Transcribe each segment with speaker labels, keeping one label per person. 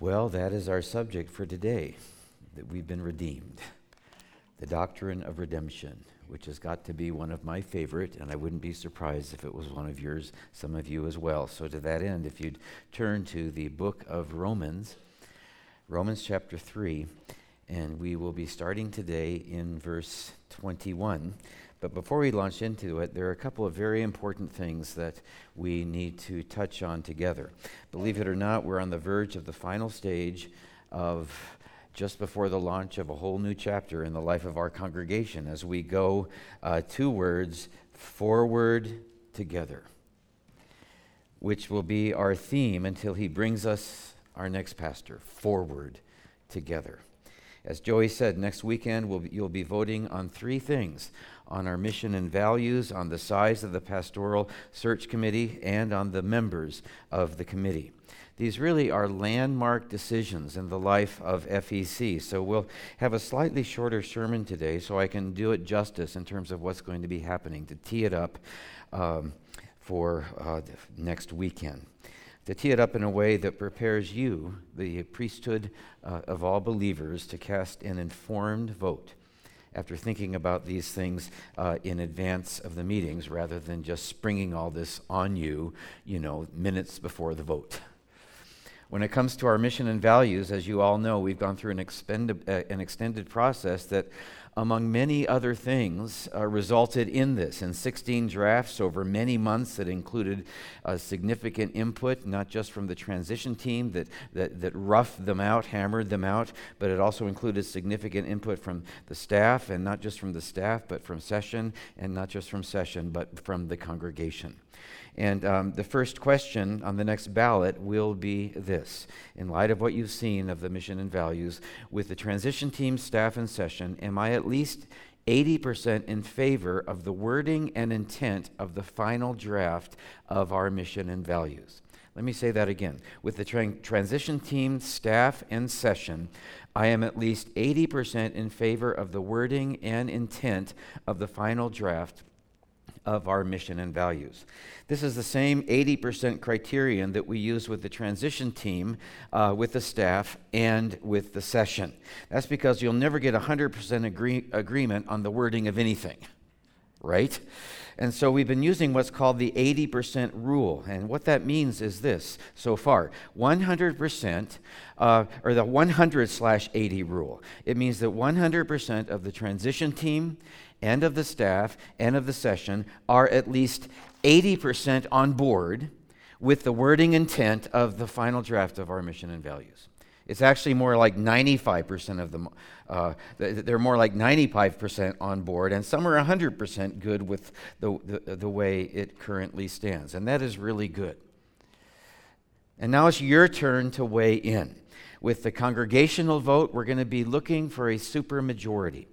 Speaker 1: Well, that is our subject for today that we've been redeemed. The doctrine of redemption, which has got to be one of my favorite, and I wouldn't be surprised if it was one of yours, some of you as well. So, to that end, if you'd turn to the book of Romans, Romans chapter 3, and we will be starting today in verse 21. But before we launch into it, there are a couple of very important things that we need to touch on together. Believe it or not, we're on the verge of the final stage of just before the launch of a whole new chapter in the life of our congregation as we go uh, two words forward together, which will be our theme until he brings us our next pastor forward together. As Joey said, next weekend we'll, you'll be voting on three things on our mission and values, on the size of the pastoral search committee, and on the members of the committee. These really are landmark decisions in the life of FEC. So we'll have a slightly shorter sermon today so I can do it justice in terms of what's going to be happening to tee it up um, for uh, next weekend. To tee it up in a way that prepares you, the priesthood uh, of all believers, to cast an informed vote after thinking about these things uh, in advance of the meetings rather than just springing all this on you, you know, minutes before the vote. When it comes to our mission and values, as you all know, we've gone through an, expended, uh, an extended process that among many other things, uh, resulted in this in 16 drafts over many months that included uh, significant input, not just from the transition team that, that, that roughed them out, hammered them out, but it also included significant input from the staff, and not just from the staff, but from session, and not just from session, but from the congregation. And um, the first question on the next ballot will be this In light of what you've seen of the mission and values, with the transition team, staff, in session, am I at least 80% in favor of the wording and intent of the final draft of our mission and values? Let me say that again. With the tra- transition team, staff, and session, I am at least 80% in favor of the wording and intent of the final draft of our mission and values. This is the same 80% criterion that we use with the transition team, uh, with the staff, and with the session. That's because you'll never get 100% agree- agreement on the wording of anything, right? And so we've been using what's called the 80% rule. And what that means is this so far 100%, uh, or the 100 slash 80 rule. It means that 100% of the transition team and of the staff and of the session are at least 80% on board with the wording intent of the final draft of our mission and values. It's actually more like 95% of them. Uh, they're more like 95% on board, and some are 100% good with the, the, the way it currently stands. And that is really good. And now it's your turn to weigh in. With the congregational vote, we're going to be looking for a supermajority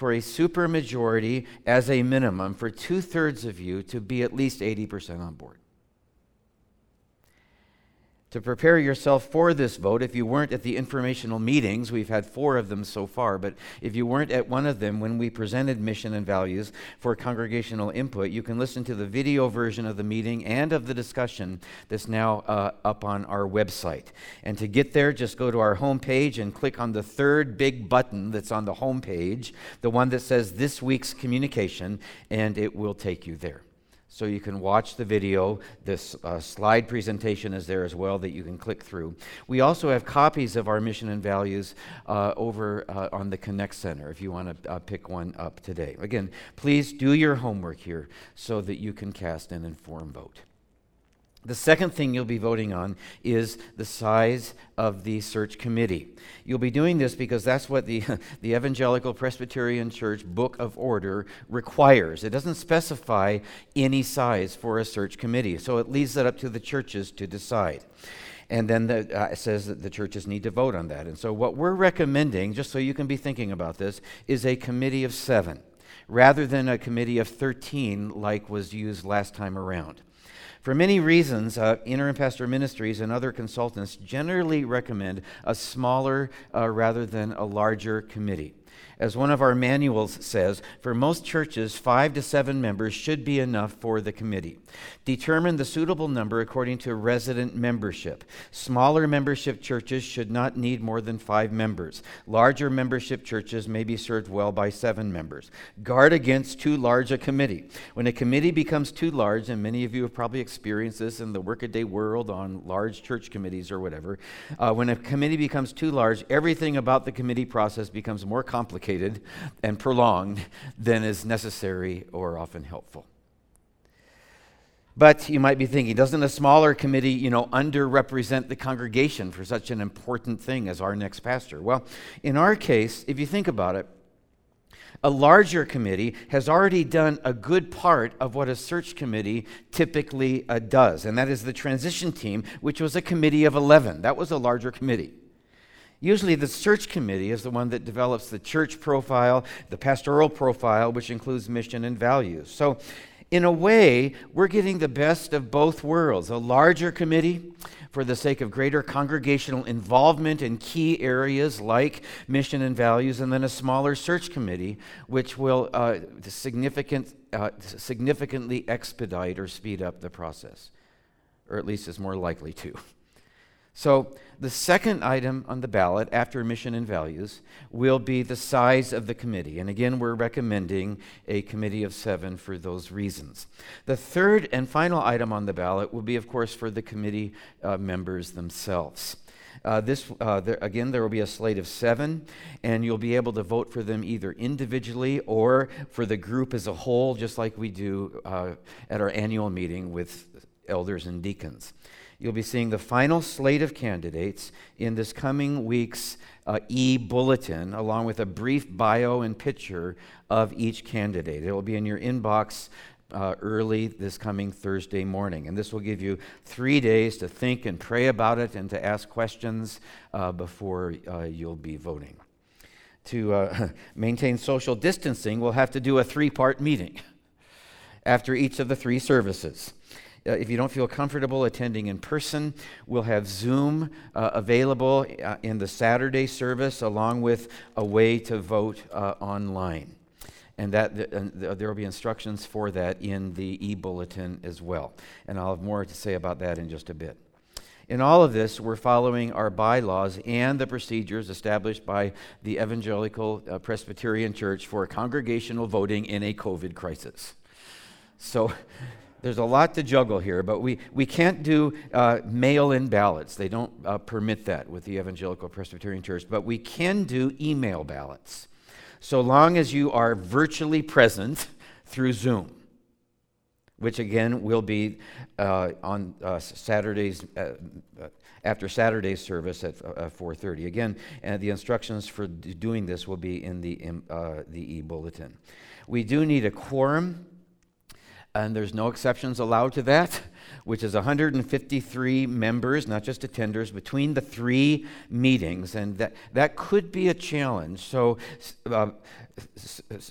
Speaker 1: for a supermajority as a minimum for two thirds of you to be at least 80% on board to prepare yourself for this vote. If you weren't at the informational meetings, we've had four of them so far, but if you weren't at one of them when we presented mission and values for congregational input, you can listen to the video version of the meeting and of the discussion that's now uh, up on our website. And to get there, just go to our homepage and click on the third big button that's on the homepage, the one that says this week's communication, and it will take you there so you can watch the video. This uh, slide presentation is there as well that you can click through. We also have copies of our mission and values uh, over uh, on the Connect Center if you want to uh, pick one up today. Again, please do your homework here so that you can cast an informed vote. The second thing you'll be voting on is the size of the search committee. You'll be doing this because that's what the, the Evangelical Presbyterian Church Book of Order requires. It doesn't specify any size for a search committee, so it leaves that up to the churches to decide. And then the, uh, it says that the churches need to vote on that. And so, what we're recommending, just so you can be thinking about this, is a committee of seven rather than a committee of 13 like was used last time around. For many reasons, uh, interim pastor ministries and other consultants generally recommend a smaller uh, rather than a larger committee. As one of our manuals says, for most churches, five to seven members should be enough for the committee. Determine the suitable number according to resident membership. Smaller membership churches should not need more than five members. Larger membership churches may be served well by seven members. Guard against too large a committee. When a committee becomes too large, and many of you have probably experienced this in the workaday world on large church committees or whatever, uh, when a committee becomes too large, everything about the committee process becomes more complicated and prolonged than is necessary or often helpful. But you might be thinking, doesn't a smaller committee, you know, underrepresent the congregation for such an important thing as our next pastor? Well, in our case, if you think about it, a larger committee has already done a good part of what a search committee typically uh, does, and that is the transition team, which was a committee of 11. That was a larger committee. Usually, the search committee is the one that develops the church profile, the pastoral profile, which includes mission and values. So, in a way, we're getting the best of both worlds a larger committee for the sake of greater congregational involvement in key areas like mission and values, and then a smaller search committee, which will uh, significant, uh, significantly expedite or speed up the process, or at least is more likely to. So, the second item on the ballot after mission and values will be the size of the committee. And again, we're recommending a committee of seven for those reasons. The third and final item on the ballot will be, of course, for the committee uh, members themselves. Uh, this uh, there, again, there will be a slate of seven, and you'll be able to vote for them either individually or for the group as a whole, just like we do uh, at our annual meeting with elders and deacons. You'll be seeing the final slate of candidates in this coming week's uh, e bulletin, along with a brief bio and picture of each candidate. It will be in your inbox uh, early this coming Thursday morning. And this will give you three days to think and pray about it and to ask questions uh, before uh, you'll be voting. To uh, maintain social distancing, we'll have to do a three part meeting after each of the three services. Uh, if you don't feel comfortable attending in person, we'll have Zoom uh, available uh, in the Saturday service along with a way to vote uh, online. And that there will be instructions for that in the e bulletin as well. And I'll have more to say about that in just a bit. In all of this, we're following our bylaws and the procedures established by the Evangelical uh, Presbyterian Church for congregational voting in a COVID crisis. So, there's a lot to juggle here, but we, we can't do uh, mail in ballots. They don't uh, permit that with the Evangelical Presbyterian Church, but we can do email ballots so long as you are virtually present through Zoom, which again will be uh, on uh, Saturdays. Uh, uh, after Saturday's service at 4:30. Again, and the instructions for doing this will be in the the e-bulletin. We do need a quorum and there's no exceptions allowed to that, which is 153 members, not just attenders, between the three meetings, and that, that could be a challenge. So, uh,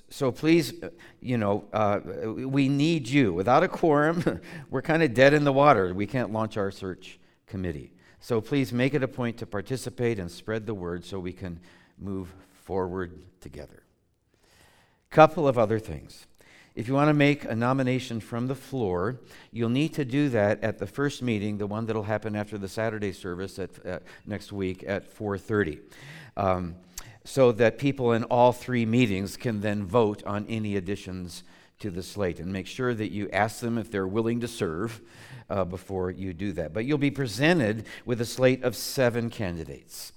Speaker 1: so please, you know, uh, we need you. Without a quorum, we're kind of dead in the water. We can't launch our search committee. So please make it a point to participate and spread the word so we can move forward together. Couple of other things. If you want to make a nomination from the floor, you'll need to do that at the first meeting, the one that'll happen after the Saturday service at, uh, next week at 4:30, um, so that people in all three meetings can then vote on any additions to the slate. And make sure that you ask them if they're willing to serve uh, before you do that. But you'll be presented with a slate of seven candidates.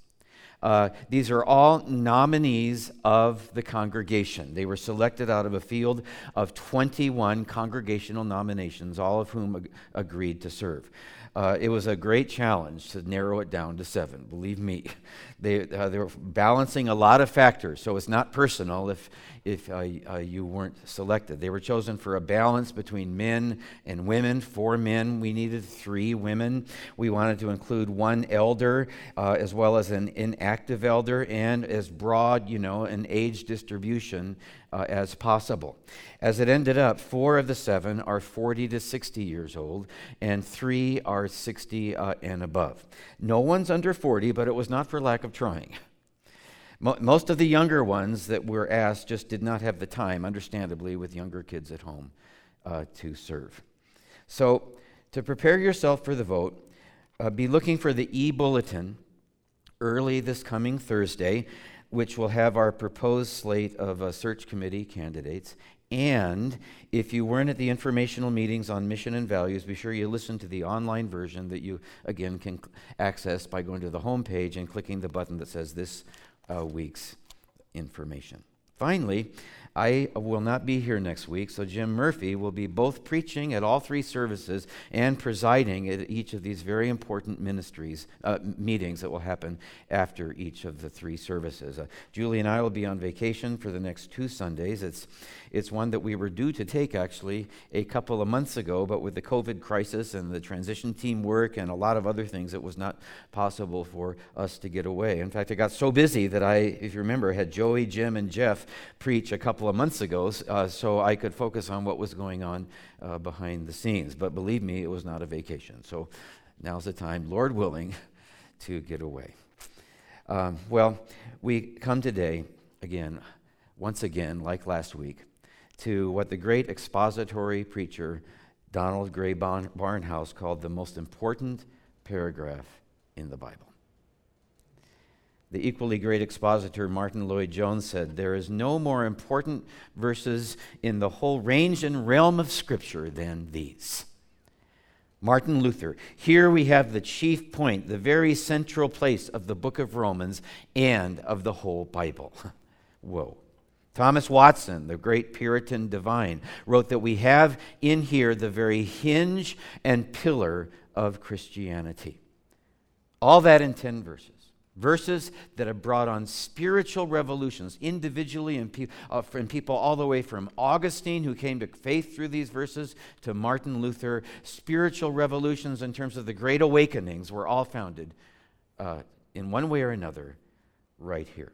Speaker 1: Uh, these are all nominees of the congregation. They were selected out of a field of 21 congregational nominations, all of whom ag- agreed to serve. Uh, it was a great challenge to narrow it down to seven, believe me. They, uh, they were balancing a lot of factors, so it's not personal if, if uh, uh, you weren't selected. They were chosen for a balance between men and women. Four men, we needed three women. We wanted to include one elder uh, as well as an inactive elder and as broad, you know, an age distribution uh, as possible. As it ended up, four of the seven are 40 to 60 years old, and three are 60 uh, and above. No one's under 40, but it was not for lack of trying. Most of the younger ones that were asked just did not have the time, understandably, with younger kids at home uh, to serve. So, to prepare yourself for the vote, uh, be looking for the e bulletin early this coming Thursday, which will have our proposed slate of uh, search committee candidates. And if you weren't at the informational meetings on mission and values, be sure you listen to the online version that you, again, can access by going to the homepage and clicking the button that says this uh, week's information. Finally, I will not be here next week, so Jim Murphy will be both preaching at all three services and presiding at each of these very important ministries uh, meetings that will happen after each of the three services. Uh, Julie and I will be on vacation for the next two Sundays. It's it's one that we were due to take actually a couple of months ago, but with the COVID crisis and the transition team work and a lot of other things, it was not possible for us to get away. In fact, I got so busy that I, if you remember, had Joey, Jim, and Jeff preach a couple of months ago uh, so I could focus on what was going on uh, behind the scenes. But believe me, it was not a vacation. So now's the time, Lord willing, to get away. Um, well, we come today, again, once again, like last week, to what the great expository preacher Donald Grey Barnhouse called the most important paragraph in the Bible. The equally great expositor Martyn Lloyd-Jones said, There is no more important verses in the whole range and realm of Scripture than these. Martin Luther. Here we have the chief point, the very central place of the book of Romans and of the whole Bible. Whoa. Thomas Watson, the great Puritan divine, wrote that we have in here the very hinge and pillar of Christianity. All that in 10 verses. Verses that have brought on spiritual revolutions individually and, pe- uh, people all the way from Augustine, who came to faith through these verses, to Martin Luther. Spiritual revolutions in terms of the great awakenings were all founded uh, in one way or another right here.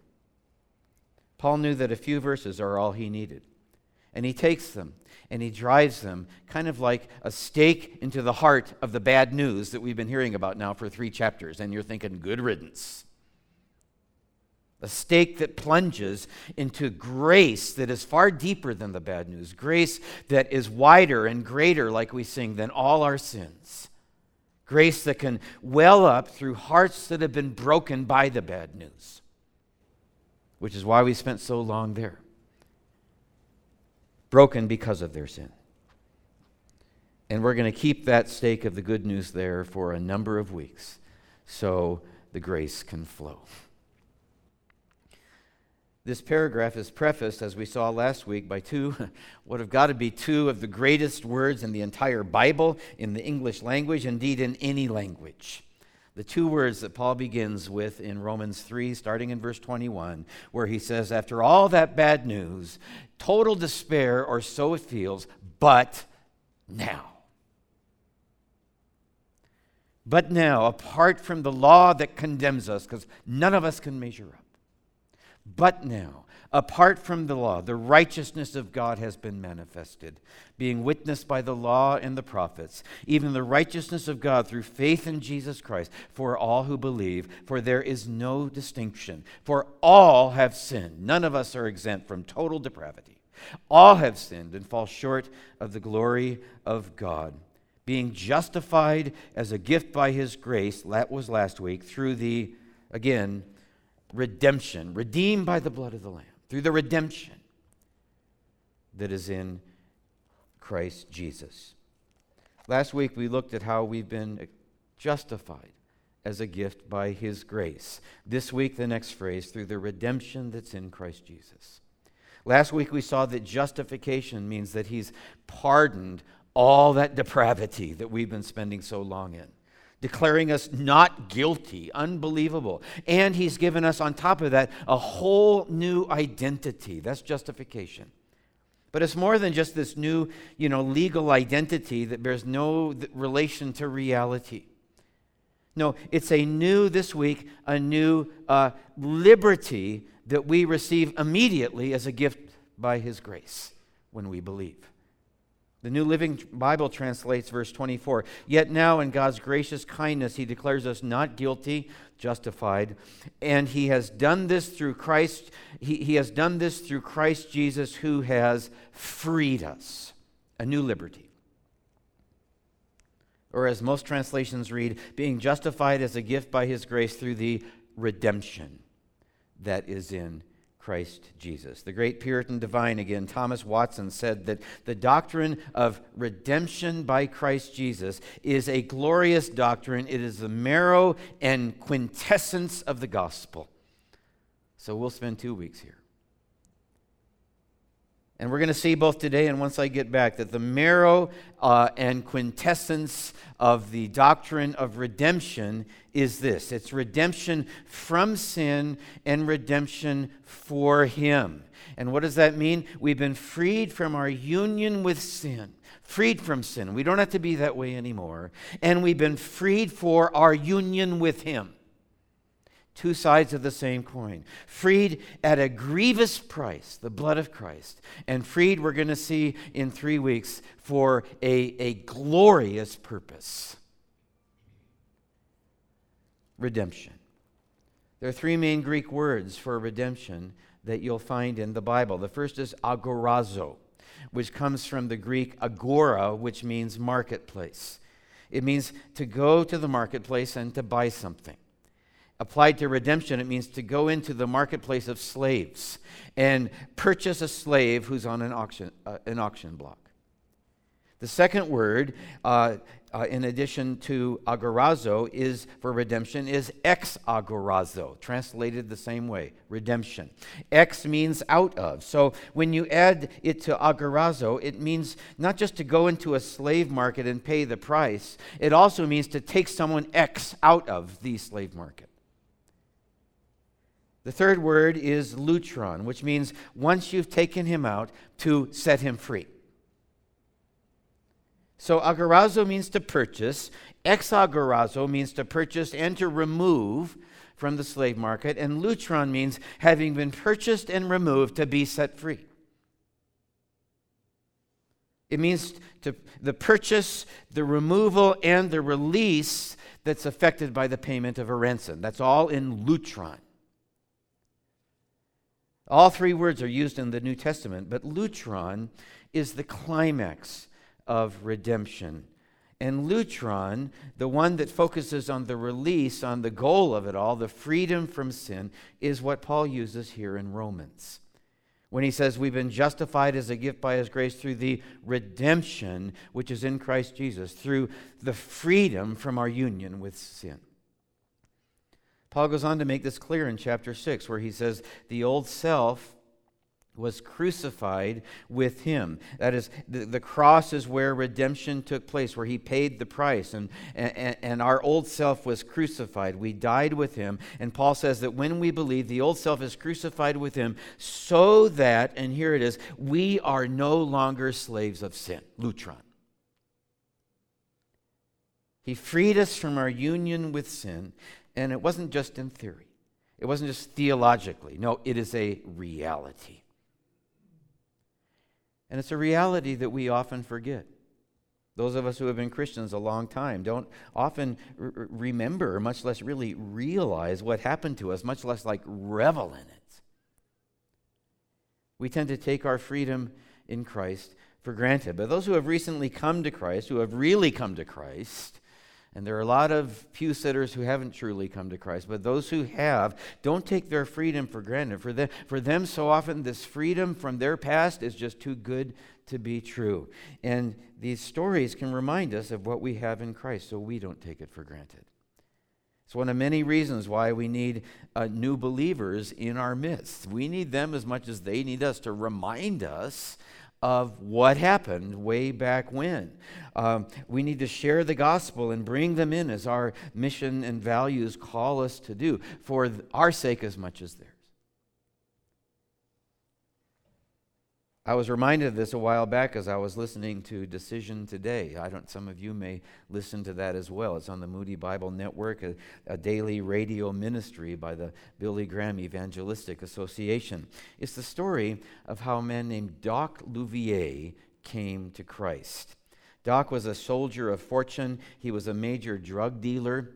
Speaker 1: Paul knew that a few verses are all he needed. And he takes them and he drives them kind of like a stake into the heart of the bad news that we've been hearing about now for three chapters. And you're thinking, good riddance. A stake that plunges into grace that is far deeper than the bad news, grace that is wider and greater, like we sing, than all our sins. Grace that can well up through hearts that have been broken by the bad news which is why we spent so long there. Broken because of their sin. And we're going to keep that stake of the good news there for a number of weeks so the grace can flow. This paragraph is prefaced, as we saw last week, by two, what have got to be two of the greatest words in the entire Bible, in the English language, indeed in any language the two words that Paul begins with in Romans 3, starting in verse 21, where he says, After all that bad news, total despair, or so it feels, but now. But now, apart from the law that condemns us, because none of us can measure up, but now, Apart from the law, the righteousness of God has been manifested, being witnessed by the law and the prophets, even the righteousness of God through faith in Jesus Christ for all who believe. For there is no distinction, for all have sinned. None of us are exempt from total depravity. All have sinned and fall short of the glory of God, being justified as a gift by his grace, that was last week, through the, again, redemption, redeemed by the blood of the Lamb through the redemption that is in Christ Jesus. Last week we looked at how we've been justified as a gift by his grace. This week, the next phrase, through the redemption that's in Christ Jesus. Last week we saw that justification means that he's pardoned all that depravity that we've been spending so long in declaring us not guilty. Unbelievable. And he's given us, on top of that, a whole new identity. That's justification. But it's more than just this new, you know, legal identity that bears no relation to reality. No, it's a new, this week, a new uh, liberty that we receive immediately as a gift by His grace when we believe. The New Living Bible translates verse 24 Yet now, in God's gracious kindness, He declares us not guilty, justified. And He has done this through Christ. He, he has done this through Christ Jesus, who has freed us. A new liberty. Or, as most translations read, being justified as a gift by His grace through the redemption that is in Christ Jesus. The great Puritan divine again, Thomas Watson, said that the doctrine of redemption by Christ Jesus is a glorious doctrine. It is the marrow and quintessence of the gospel. So we'll spend two weeks here. And we're going to see both today and once I get back that the marrow uh, and quintessence of the doctrine of redemption is this it's redemption from sin and redemption for Him. And what does that mean? We've been freed from our union with sin. Freed from sin. We don't have to be that way anymore. And we've been freed for our union with Him two sides of the same coin. Freed at a grievous price, the blood of Christ. And freed, we're going to see in three weeks, for a, a glorious purpose redemption. There are three main Greek words for redemption that you'll find in the Bible. The first is agorazo, which comes from the Greek agora, which means marketplace. It means to go to the marketplace and to buy something. Applied to redemption, it means to go into the marketplace of slaves and purchase a slave who's on an auction, uh, an auction block. The second word, uh, uh, in addition to agorazo, is for redemption is ex agorazo, translated the same way, redemption. Ex means out of. So when you add it to agorazo, it means not just to go into a slave market and pay the price. It also means to take someone ex out of the slave market. The third word is lutron, which means once you've taken him out, to set him free. So agorazo means to purchase, exagorazo means to purchase and to remove from the slave market, and lutron means having been purchased and removed to be set free. It means to the purchase, the removal, and the release that's affected by the payment of a ransom. That's all in lutron. All three words are used in the New Testament, but lutron is the climax of redemption. And lutron, the one that focuses on the release, on the goal of it all, the freedom from sin, is what Paul uses here in Romans. When he says we've been justified as a gift by his grace through the redemption which is in Christ Jesus, through the freedom from our union with sin. Paul goes on to make this clear in chapter 6, where he says, The old self was crucified with him. That is, the, the cross is where redemption took place, where he paid the price, and, and, and our old self was crucified. We died with him. And Paul says that when we believe, the old self is crucified with him, so that, and here it is, we are no longer slaves of sin. Lutron. He freed us from our union with sin and it wasn't just in theory, it wasn't just theologically. No, it is a reality. And it's a reality that we often forget. Those of us who have been Christians a long time don't often r- remember, much less really realize what happened to us, much less like revel in it. We tend to take our freedom in Christ for granted. But those who have recently come to Christ, who have really come to Christ, and there are a lot of pew sitters who haven't truly come to Christ, but those who have don't take their freedom for granted. For them, for them, so often, this freedom from their past is just too good to be true. And these stories can remind us of what we have in Christ, so we don't take it for granted. It's one of many reasons why we need uh, new believers in our midst. We need them as much as they need us to remind us of what happened way back when. Um, we need to share the gospel and bring them in as our mission and values call us to do for our sake as much as theirs. I was reminded of this a while back as I was listening to Decision Today. I don't. Some of you may listen to that as well. It's on the Moody Bible Network, a, a daily radio ministry by the Billy Graham Evangelistic Association. It's the story of how a man named Doc Louvier came to Christ. Doc was a soldier of fortune, he was a major drug dealer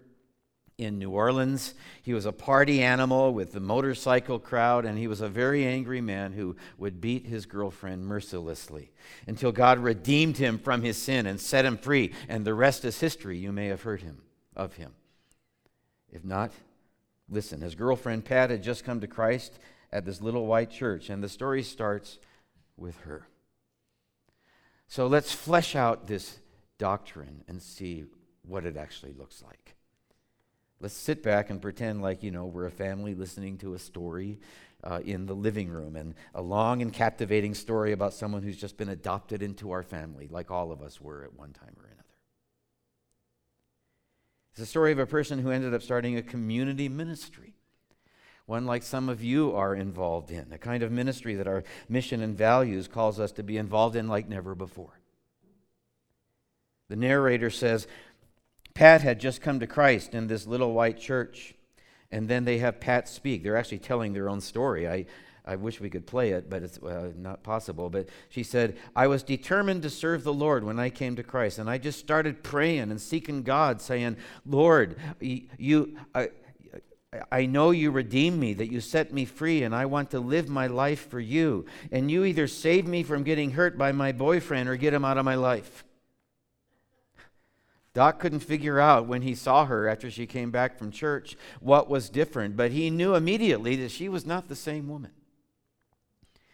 Speaker 1: in New Orleans. He was a party animal with the motorcycle crowd, and he was a very angry man who would beat his girlfriend mercilessly until God redeemed him from his sin and set him free. And the rest is history. You may have heard him of him. If not, listen. His girlfriend Pat had just come to Christ at this little white church, and the story starts with her. So let's flesh out this doctrine and see what it actually looks like. Let's sit back and pretend like, you know, we're a family listening to a story uh, in the living room and a long and captivating story about someone who's just been adopted into our family, like all of us were at one time or another. It's a story of a person who ended up starting a community ministry, one like some of you are involved in, a kind of ministry that our mission and values calls us to be involved in like never before. The narrator says, Pat had just come to Christ in this little white church, and then they have Pat speak. They're actually telling their own story. I, I wish we could play it, but it's uh, not possible. But she said, I was determined to serve the Lord when I came to Christ, and I just started praying and seeking God, saying, Lord, you. I, I know you redeemed me, that you set me free, and I want to live my life for you. And you either save me from getting hurt by my boyfriend or get him out of my life. Doc couldn't figure out when he saw her after she came back from church what was different, but he knew immediately that she was not the same woman.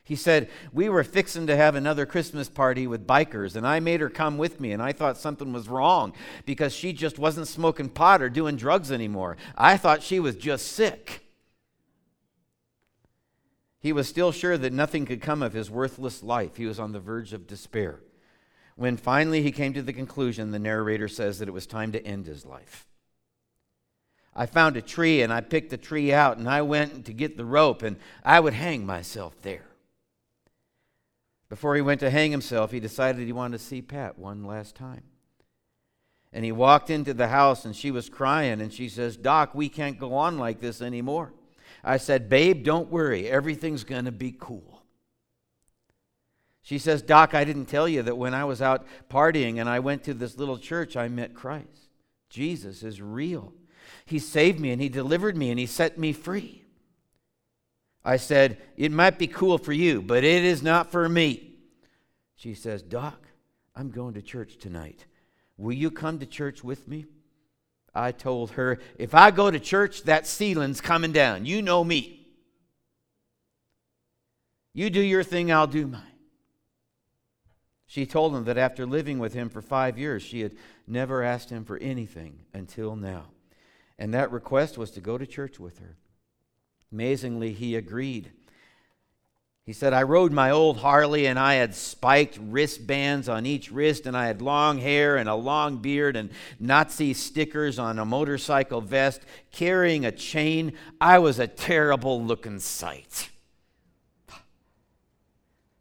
Speaker 1: He said, We were fixing to have another Christmas party with bikers, and I made her come with me, and I thought something was wrong because she just wasn't smoking pot or doing drugs anymore. I thought she was just sick. He was still sure that nothing could come of his worthless life. He was on the verge of despair. When finally he came to the conclusion, the narrator says that it was time to end his life. I found a tree and I picked the tree out and I went to get the rope and I would hang myself there. Before he went to hang himself, he decided he wanted to see Pat one last time. And he walked into the house and she was crying and she says, Doc, we can't go on like this anymore. I said, Babe, don't worry. Everything's going to be cool. She says, Doc, I didn't tell you that when I was out partying and I went to this little church, I met Christ. Jesus is real. He saved me and He delivered me and He set me free. I said, It might be cool for you, but it is not for me. She says, Doc, I'm going to church tonight. Will you come to church with me? I told her, If I go to church, that ceiling's coming down. You know me. You do your thing, I'll do mine. She told him that after living with him for five years, she had never asked him for anything until now. And that request was to go to church with her. Amazingly, he agreed. He said, I rode my old Harley and I had spiked wristbands on each wrist, and I had long hair and a long beard and Nazi stickers on a motorcycle vest, carrying a chain. I was a terrible looking sight.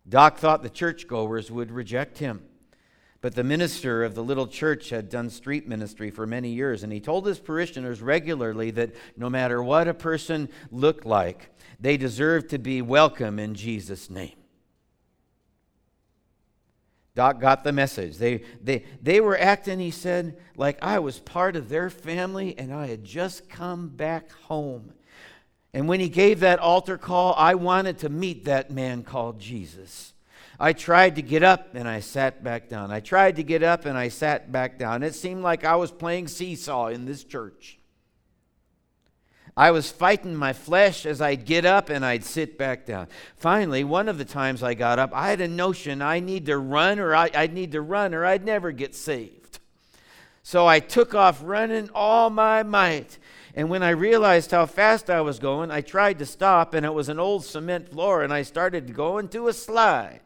Speaker 1: Doc thought the churchgoers would reject him. But the minister of the little church had done street ministry for many years, and he told his parishioners regularly that no matter what a person looked like, they deserved to be welcome in Jesus' name. Doc got the message. They, they, they were acting, he said, like I was part of their family and I had just come back home. And when he gave that altar call, I wanted to meet that man called Jesus. I tried to get up and I sat back down. I tried to get up and I sat back down. It seemed like I was playing seesaw in this church. I was fighting my flesh as I'd get up and I'd sit back down. Finally, one of the times I got up, I had a notion I need to run or I, would need to run or I'd never get saved. So I took off running all my might. And when I realized how fast I was going, I tried to stop, and it was an old cement floor, and I started going to a slide.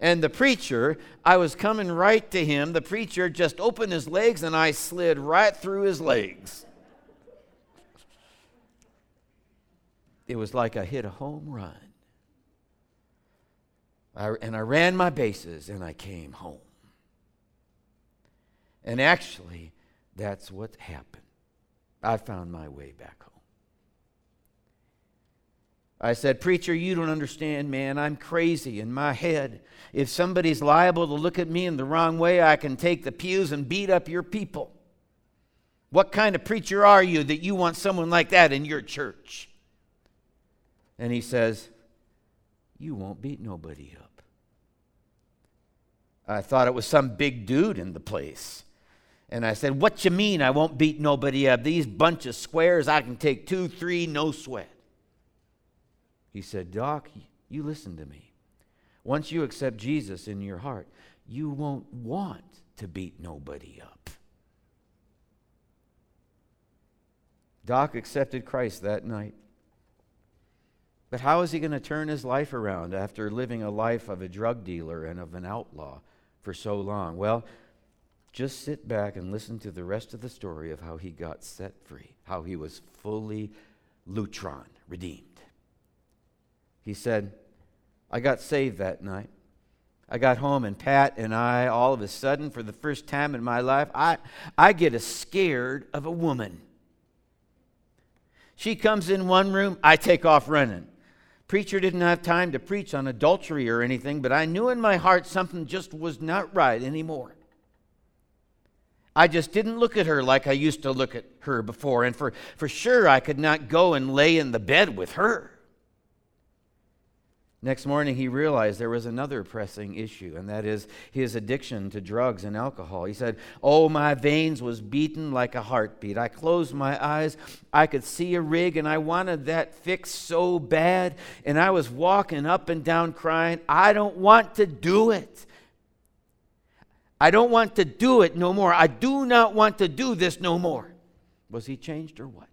Speaker 1: And the preacher, I was coming right to him. The preacher just opened his legs, and I slid right through his legs. It was like I hit a home run. I, and I ran my bases, and I came home. And actually, that's what happened. I found my way back home. I said, Preacher, you don't understand, man. I'm crazy in my head. If somebody's liable to look at me in the wrong way, I can take the pews and beat up your people. What kind of preacher are you that you want someone like that in your church? And he says, You won't beat nobody up. I thought it was some big dude in the place. And I said, What you mean I won't beat nobody up? These bunch of squares, I can take two, three, no sweat. He said, Doc, you listen to me. Once you accept Jesus in your heart, you won't want to beat nobody up. Doc accepted Christ that night. But how is he going to turn his life around after living a life of a drug dealer and of an outlaw for so long? Well, just sit back and listen to the rest of the story of how he got set free, how he was fully lutron, redeemed. He said, I got saved that night. I got home, and Pat and I, all of a sudden, for the first time in my life, I, I get a scared of a woman. She comes in one room, I take off running. Preacher didn't have time to preach on adultery or anything, but I knew in my heart something just was not right anymore. I just didn't look at her like I used to look at her before, and for, for sure I could not go and lay in the bed with her. Next morning, he realized there was another pressing issue, and that is his addiction to drugs and alcohol. He said, Oh, my veins was beating like a heartbeat. I closed my eyes. I could see a rig, and I wanted that fixed so bad. And I was walking up and down crying, I don't want to do it. I don't want to do it no more. I do not want to do this no more. Was he changed or what?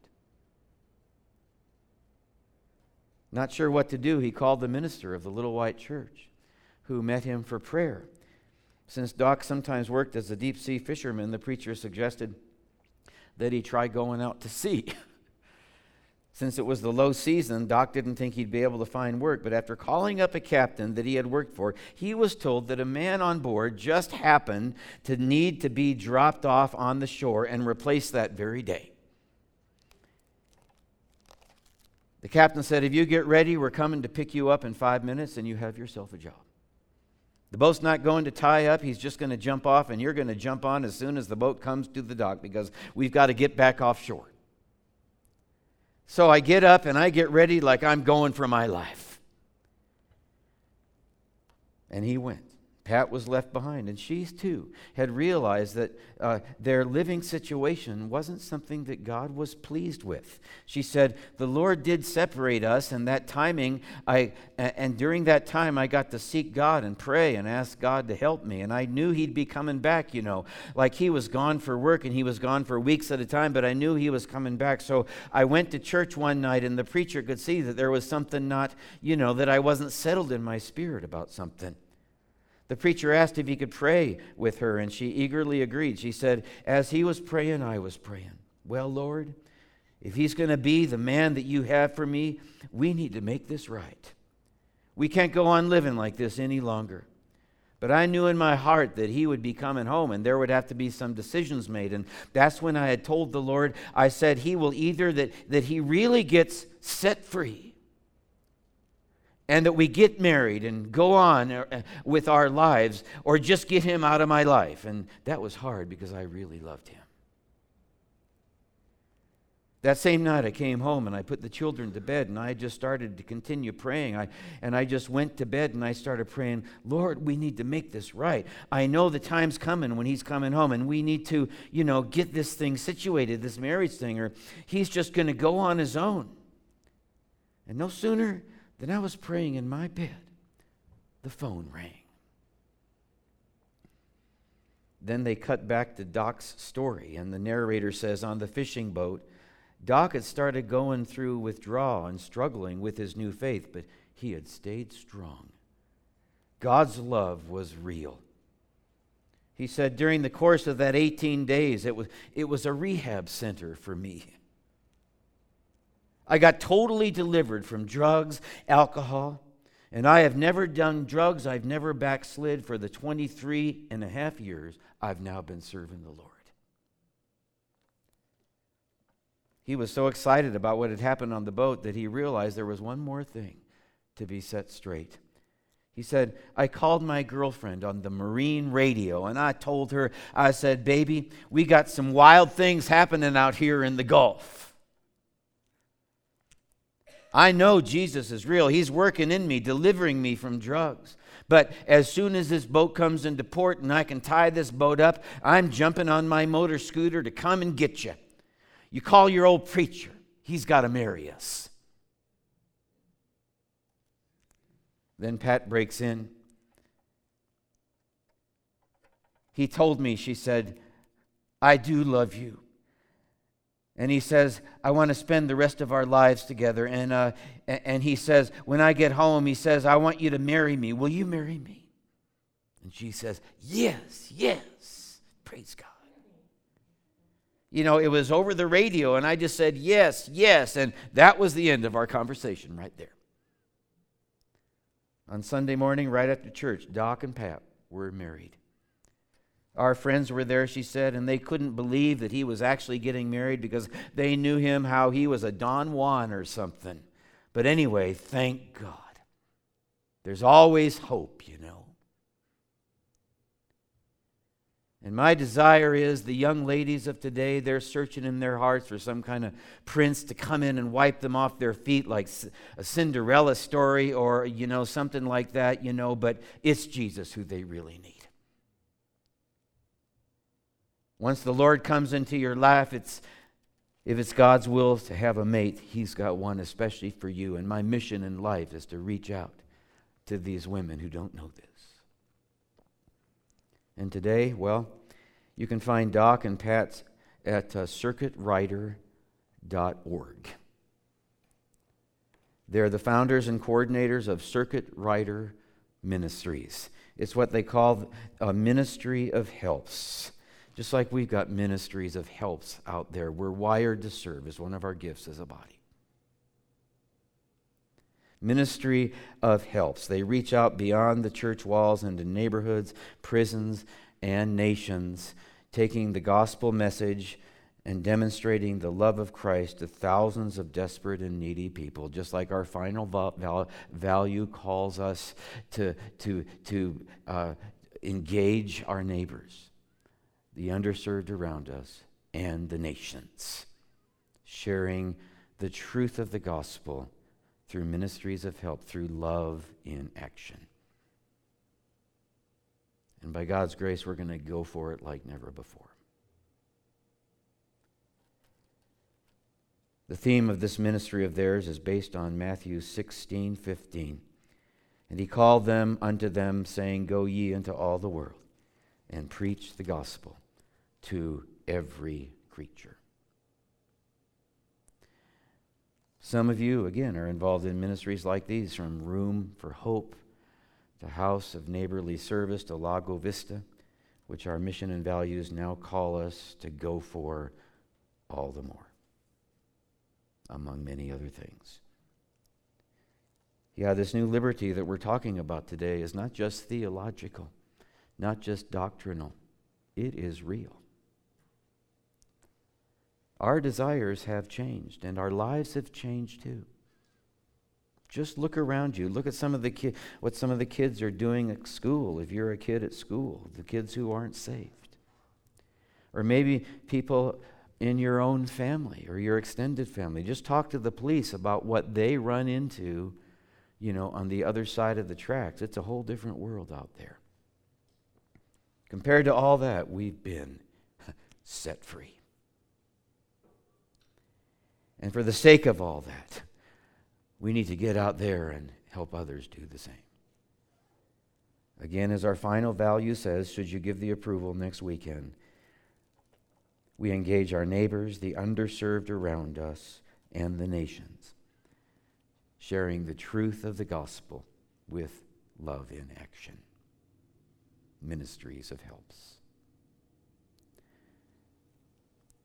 Speaker 1: Not sure what to do, he called the minister of the Little White Church, who met him for prayer. Since Doc sometimes worked as a deep sea fisherman, the preacher suggested that he try going out to sea. Since it was the low season, Doc didn't think he'd be able to find work, but after calling up a captain that he had worked for, he was told that a man on board just happened to need to be dropped off on the shore and replaced that very day. The captain said, If you get ready, we're coming to pick you up in five minutes and you have yourself a job. The boat's not going to tie up. He's just going to jump off, and you're going to jump on as soon as the boat comes to the dock because we've got to get back offshore. So I get up and I get ready like I'm going for my life. And he went. Pat was left behind, and she too had realized that uh, their living situation wasn't something that God was pleased with. She said, "The Lord did separate us, and that timing, I and during that time, I got to seek God and pray and ask God to help me, and I knew He'd be coming back. You know, like He was gone for work, and He was gone for weeks at a time, but I knew He was coming back. So I went to church one night, and the preacher could see that there was something not, you know, that I wasn't settled in my spirit about something." The preacher asked if he could pray with her, and she eagerly agreed. She said, As he was praying, I was praying. Well, Lord, if he's going to be the man that you have for me, we need to make this right. We can't go on living like this any longer. But I knew in my heart that he would be coming home and there would have to be some decisions made. And that's when I had told the Lord, I said, He will either that, that he really gets set free and that we get married and go on uh, with our lives or just get him out of my life. And that was hard because I really loved him. That same night, I came home and I put the children to bed, and I just started to continue praying. I, and I just went to bed and I started praying, Lord, we need to make this right. I know the time's coming when He's coming home, and we need to, you know, get this thing situated, this marriage thing, or He's just going to go on His own. And no sooner then I was praying in my bed. The phone rang. Then they cut back to Doc's story, and the narrator says on the fishing boat, Doc had started going through withdrawal and struggling with his new faith, but he had stayed strong. God's love was real. He said, during the course of that 18 days, it was, it was a rehab center for me. I got totally delivered from drugs, alcohol, and I have never done drugs. I've never backslid for the 23 and a half years I've now been serving the Lord. He was so excited about what had happened on the boat that he realized there was one more thing to be set straight. He said, I called my girlfriend on the marine radio and I told her, I said, baby, we got some wild things happening out here in the Gulf. I know Jesus is real. He's working in me, delivering me from drugs. But as soon as this boat comes into port and I can tie this boat up, I'm jumping on my motor scooter to come and get you. You call your old preacher, he's got to marry us. Then Pat breaks in. He told me, she said, I do love you. And he says, I want to spend the rest of our lives together. And, uh, and he says, when I get home, he says, I want you to marry me. Will you marry me? And she says, Yes, yes. Praise God. You know, it was over the radio, and I just said, Yes, yes. And that was the end of our conversation right there. On Sunday morning, right after church, Doc and Pat were married. Our friends were there, she said, and they couldn't believe that he was actually getting married because they knew him how he was a Don Juan or something. But anyway, thank God. There's always hope, you know. And my desire is the young ladies of today, they're searching in their hearts for some kind of prince to come in and wipe them off their feet like a Cinderella story or, you know, something like that, you know, but it's Jesus who they really need. Once the Lord comes into your life, it's if it's God's will to have a mate, He's got one especially for you. And my mission in life is to reach out to these women who don't know this. And today, well, you can find Doc and Pat's at uh, circuitrider.org. They're the founders and coordinators of Circuit Rider Ministries. It's what they call a ministry of helps. Just like we've got ministries of helps out there, we're wired to serve as one of our gifts as a body. Ministry of helps. They reach out beyond the church walls into neighborhoods, prisons, and nations, taking the gospel message and demonstrating the love of Christ to thousands of desperate and needy people, just like our final val- value calls us to, to, to uh, engage our neighbors the underserved around us, and the nations, sharing the truth of the gospel through ministries of help, through love in action. And by God's grace, we're going to go for it like never before. The theme of this ministry of theirs is based on Matthew 16 15. And he called them unto them, saying, Go ye into all the world and preach the gospel to every creature. Some of you, again, are involved in ministries like these from Room for Hope to House of Neighborly Service to Lago Vista, which our mission and values now call us to go for all the more, among many other things. Yeah, this new liberty that we're talking about today is not just theological, not just doctrinal, it is real. Our desires have changed, and our lives have changed too. Just look around you. Look at some of the ki- what some of the kids are doing at school. If you're a kid at school, the kids who aren't saved, or maybe people in your own family or your extended family. Just talk to the police about what they run into, you know, on the other side of the tracks. It's a whole different world out there. Compared to all that, we've been set free. And for the sake of all that, we need to get out there and help others do the same. Again, as our final value says, should you give the approval next weekend, we engage our neighbors, the underserved around us, and the nations, sharing the truth of the gospel with love in action. Ministries of helps.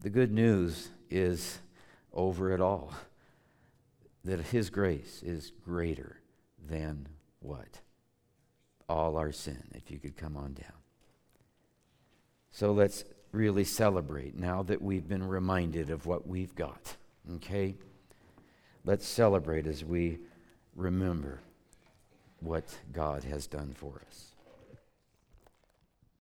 Speaker 1: The good news is over it all. That His grace is greater than what? All our sin, if you could come on down. So let's really celebrate now that we've been reminded of what we've got. Okay? Let's celebrate as we remember what God has done for us.